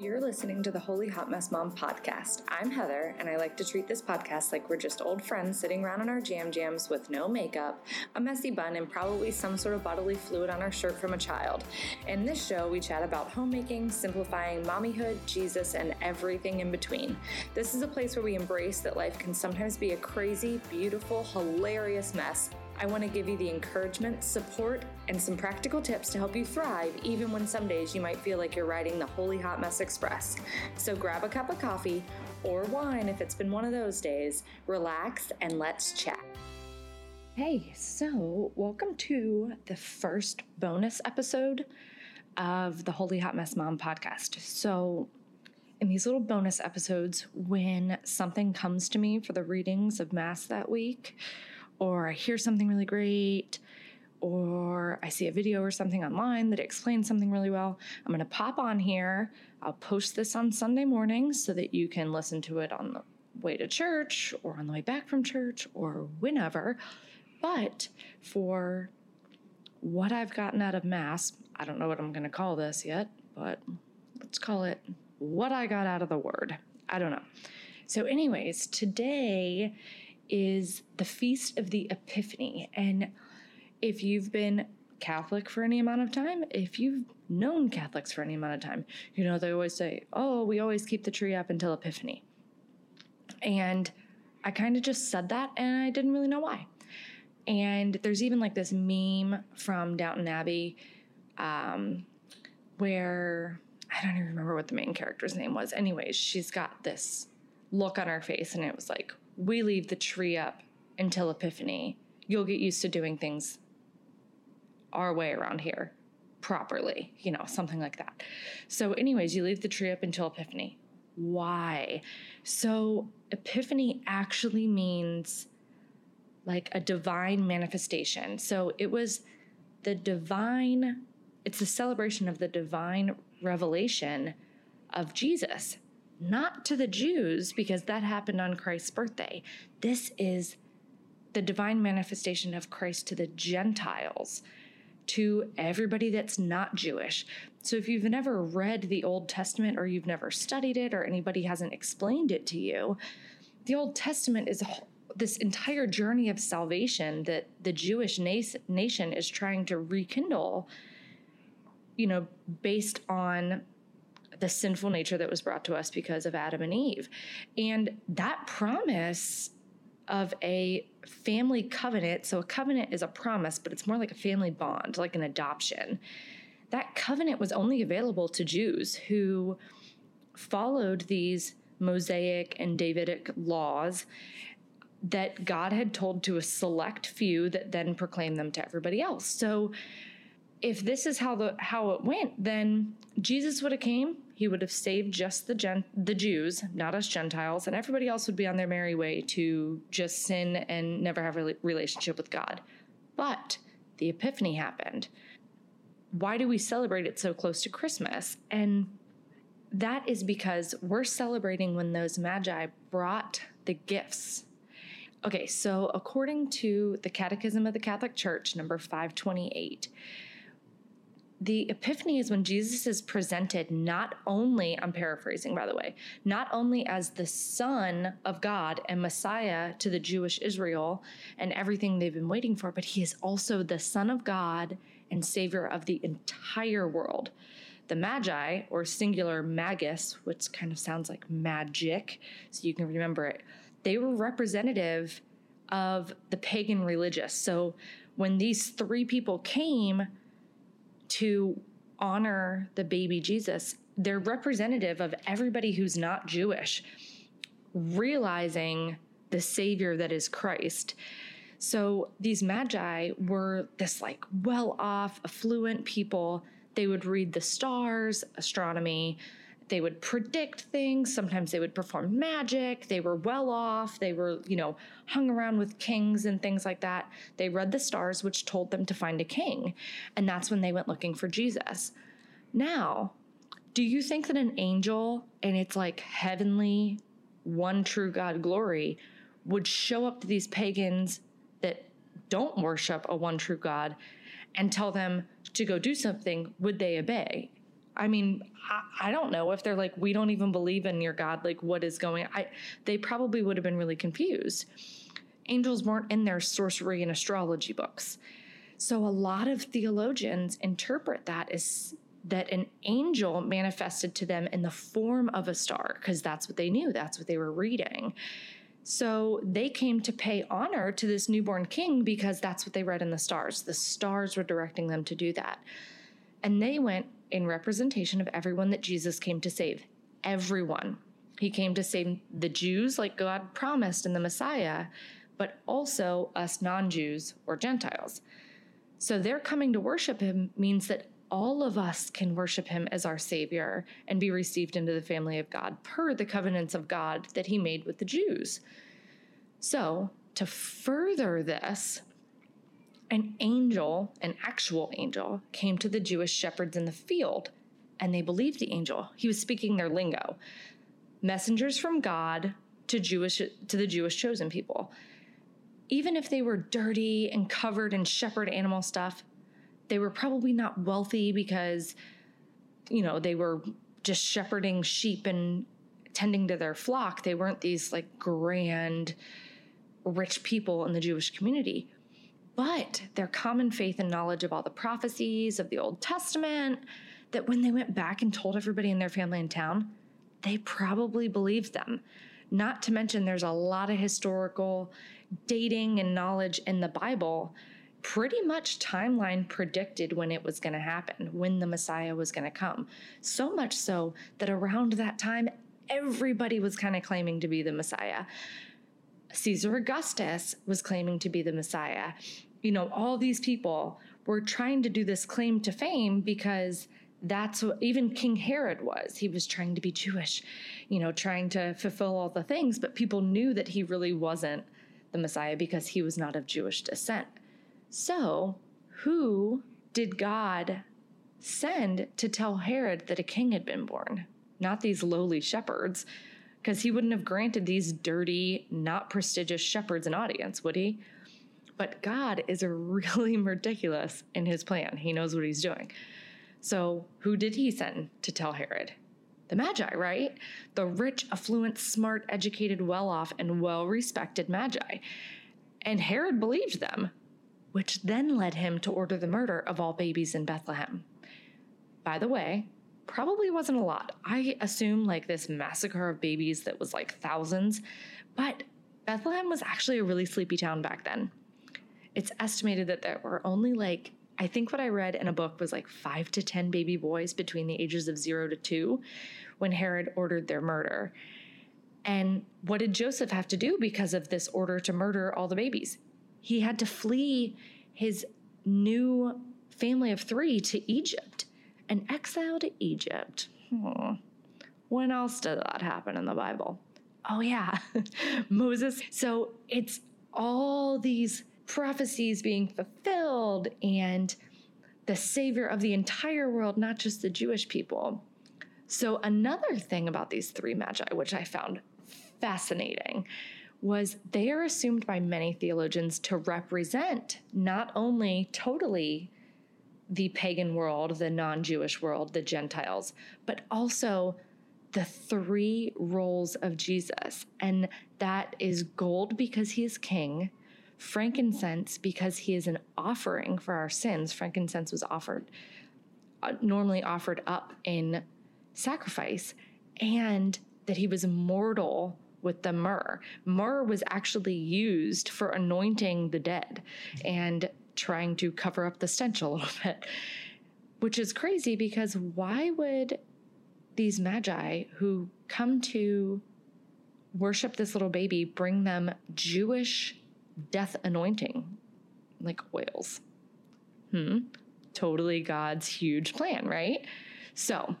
You're listening to the Holy Hot Mess Mom podcast. I'm Heather, and I like to treat this podcast like we're just old friends sitting around in our jam jams with no makeup, a messy bun, and probably some sort of bodily fluid on our shirt from a child. In this show, we chat about homemaking, simplifying, mommyhood, Jesus, and everything in between. This is a place where we embrace that life can sometimes be a crazy, beautiful, hilarious mess I want to give you the encouragement, support, and some practical tips to help you thrive, even when some days you might feel like you're riding the Holy Hot Mess Express. So grab a cup of coffee or wine if it's been one of those days, relax, and let's chat. Hey, so welcome to the first bonus episode of the Holy Hot Mess Mom podcast. So, in these little bonus episodes, when something comes to me for the readings of Mass that week, or I hear something really great, or I see a video or something online that explains something really well, I'm going to pop on here. I'll post this on Sunday morning so that you can listen to it on the way to church or on the way back from church or whenever. But for what I've gotten out of Mass, I don't know what I'm going to call this yet, but let's call it what I got out of the Word. I don't know. So, anyways, today is the Feast of the Epiphany. And if you've been Catholic for any amount of time, if you've known Catholics for any amount of time, you know, they always say, oh, we always keep the tree up until Epiphany. And I kind of just said that and I didn't really know why. And there's even like this meme from Downton Abbey um, where I don't even remember what the main character's name was. Anyways, she's got this look on her face and it was like, we leave the tree up until Epiphany. You'll get used to doing things our way around here properly, you know, something like that. So, anyways, you leave the tree up until Epiphany. Why? So, Epiphany actually means like a divine manifestation. So, it was the divine, it's a celebration of the divine revelation of Jesus not to the Jews, because that happened on Christ's birthday. This is the divine manifestation of Christ to the Gentiles, to everybody that's not Jewish. So if you've never read the Old Testament or you've never studied it or anybody hasn't explained it to you, the Old Testament is this entire journey of salvation that the Jewish nation is trying to rekindle, you know, based on the sinful nature that was brought to us because of Adam and Eve. And that promise of a family covenant, so a covenant is a promise, but it's more like a family bond, like an adoption. That covenant was only available to Jews who followed these Mosaic and Davidic laws that God had told to a select few that then proclaimed them to everybody else. So if this is how the how it went, then Jesus would have came, he would have saved just the gen- the Jews, not us Gentiles, and everybody else would be on their merry way to just sin and never have a relationship with God. But the Epiphany happened. Why do we celebrate it so close to Christmas? And that is because we're celebrating when those magi brought the gifts. Okay, so according to the Catechism of the Catholic Church, number 528, the epiphany is when Jesus is presented not only, I'm paraphrasing by the way, not only as the Son of God and Messiah to the Jewish Israel and everything they've been waiting for, but he is also the Son of God and Savior of the entire world. The Magi, or singular magus, which kind of sounds like magic, so you can remember it, they were representative of the pagan religious. So when these three people came, to honor the baby Jesus, they're representative of everybody who's not Jewish, realizing the Savior that is Christ. So these magi were this like well off, affluent people. They would read the stars, astronomy, they would predict things. Sometimes they would perform magic. They were well off. They were, you know, hung around with kings and things like that. They read the stars, which told them to find a king. And that's when they went looking for Jesus. Now, do you think that an angel and it's like heavenly, one true God glory would show up to these pagans that don't worship a one true God and tell them to go do something? Would they obey? I mean, I, I, don't know if they're like, we don't even believe in your God. Like, what is going? I they probably would have been really confused. Angels weren't in their sorcery and astrology books, so a lot of theologians interpret that as that an angel manifested to them in the form of a star because that's what they knew. That's what they were reading. So they came to pay honor to this newborn king because that's what they read in the stars. The stars were directing them to do that. And they went in representation of everyone that Jesus came to save. Everyone. He came to save the Jews, like God promised in the Messiah, but also us non Jews or Gentiles. So their coming to worship him means that all of us can worship him as our Savior and be received into the family of God per the covenants of God that he made with the Jews. So, to further this, an angel, an actual angel, came to the Jewish shepherds in the field, and they believed the angel. He was speaking their lingo. Messengers from God to Jewish to the Jewish chosen people. Even if they were dirty and covered in shepherd animal stuff, they were probably not wealthy because, you know, they were just shepherding sheep and tending to their flock. They weren't these like grand, rich people in the Jewish community. But their common faith and knowledge of all the prophecies of the Old Testament, that when they went back and told everybody in their family in town, they probably believed them. Not to mention, there's a lot of historical dating and knowledge in the Bible pretty much timeline predicted when it was going to happen, when the Messiah was going to come. So much so that around that time, everybody was kind of claiming to be the Messiah. Caesar Augustus was claiming to be the Messiah. You know, all these people were trying to do this claim to fame because that's what even King Herod was. He was trying to be Jewish, you know, trying to fulfill all the things, but people knew that he really wasn't the Messiah because he was not of Jewish descent. So, who did God send to tell Herod that a king had been born? Not these lowly shepherds, because he wouldn't have granted these dirty, not prestigious shepherds an audience, would he? But God is really meticulous in his plan. He knows what he's doing. So, who did he send to tell Herod? The Magi, right? The rich, affluent, smart, educated, well off, and well respected Magi. And Herod believed them which then led him to order the murder of all babies in Bethlehem. By the way, probably wasn't a lot. I assume like this massacre of babies that was like thousands, but Bethlehem was actually a really sleepy town back then. It's estimated that there were only like, I think what I read in a book was like five to 10 baby boys between the ages of zero to two when Herod ordered their murder. And what did Joseph have to do because of this order to murder all the babies? He had to flee his new family of three to Egypt, an exile to Egypt. Hmm. When else did that happen in the Bible? Oh, yeah, Moses. So it's all these prophecies being fulfilled and the savior of the entire world, not just the Jewish people. So, another thing about these three magi, which I found fascinating, was they are assumed by many theologians to represent not only totally the pagan world, the non Jewish world, the Gentiles, but also the three roles of Jesus. And that is gold because he is king, frankincense because he is an offering for our sins. Frankincense was offered, uh, normally offered up in sacrifice, and that he was mortal with the myrrh. Myrrh was actually used for anointing the dead and trying to cover up the stench a little bit, which is crazy because why would these magi who come to worship this little baby bring them Jewish death anointing like oils? Hmm. Totally God's huge plan, right? So,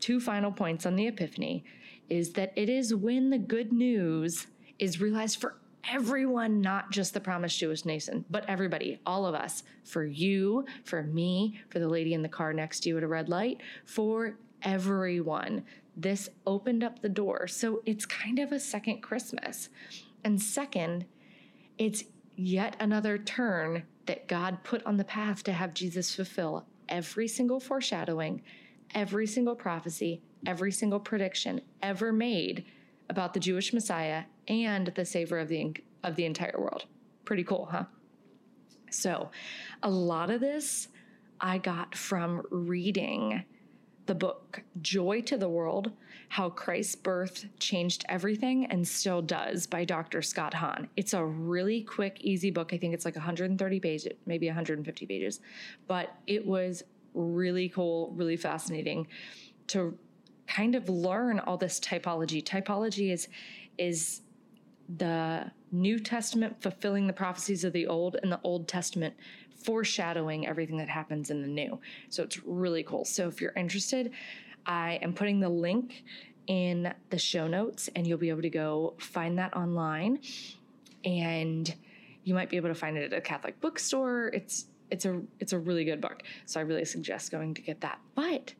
two final points on the Epiphany is that it is when the good news is realized for everyone, not just the promised Jewish nation, but everybody, all of us, for you, for me, for the lady in the car next to you at a red light, for everyone. This opened up the door. So it's kind of a second Christmas. And second, it's yet another turn that God put on the path to have Jesus fulfill every single foreshadowing, every single prophecy, every single prediction ever made about the Jewish Messiah and the Savior of the of the entire world. Pretty cool, huh? So, a lot of this I got from reading the book Joy to the World How Christ's Birth Changed Everything and Still Does by Dr. Scott Hahn. It's a really quick, easy book. I think it's like 130 pages, maybe 150 pages, but it was really cool, really fascinating to kind of learn all this typology. Typology is is the New Testament fulfilling the prophecies of the Old and the Old Testament foreshadowing everything that happens in the new. So it's really cool. So if you're interested, I am putting the link in the show notes and you'll be able to go find that online and you might be able to find it at a Catholic bookstore. It's it's a it's a really good book. So I really suggest going to get that. But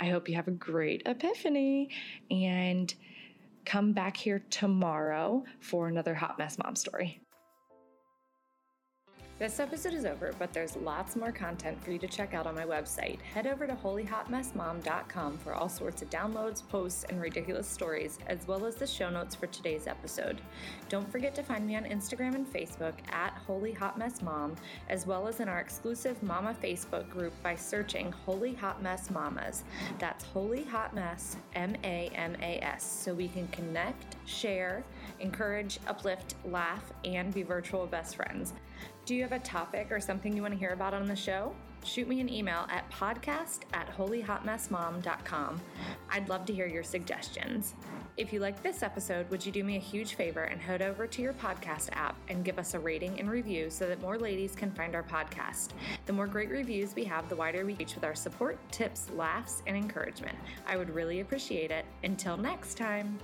I hope you have a great epiphany and come back here tomorrow for another Hot Mess Mom story. This episode is over, but there's lots more content for you to check out on my website. Head over to holyhotmessmom.com for all sorts of downloads, posts, and ridiculous stories, as well as the show notes for today's episode. Don't forget to find me on Instagram and Facebook at Holy Hot Mess Mom, as well as in our exclusive Mama Facebook group by searching Holy Hot Mess Mamas. That's Holy Hot Mess M A M A S, so we can connect, share, encourage, uplift, laugh, and be virtual best friends. Do you have a topic or something you want to hear about on the show? Shoot me an email at podcast at holyhotmessmom.com. I'd love to hear your suggestions. If you like this episode, would you do me a huge favor and head over to your podcast app and give us a rating and review so that more ladies can find our podcast? The more great reviews we have, the wider we reach with our support, tips, laughs, and encouragement. I would really appreciate it. Until next time.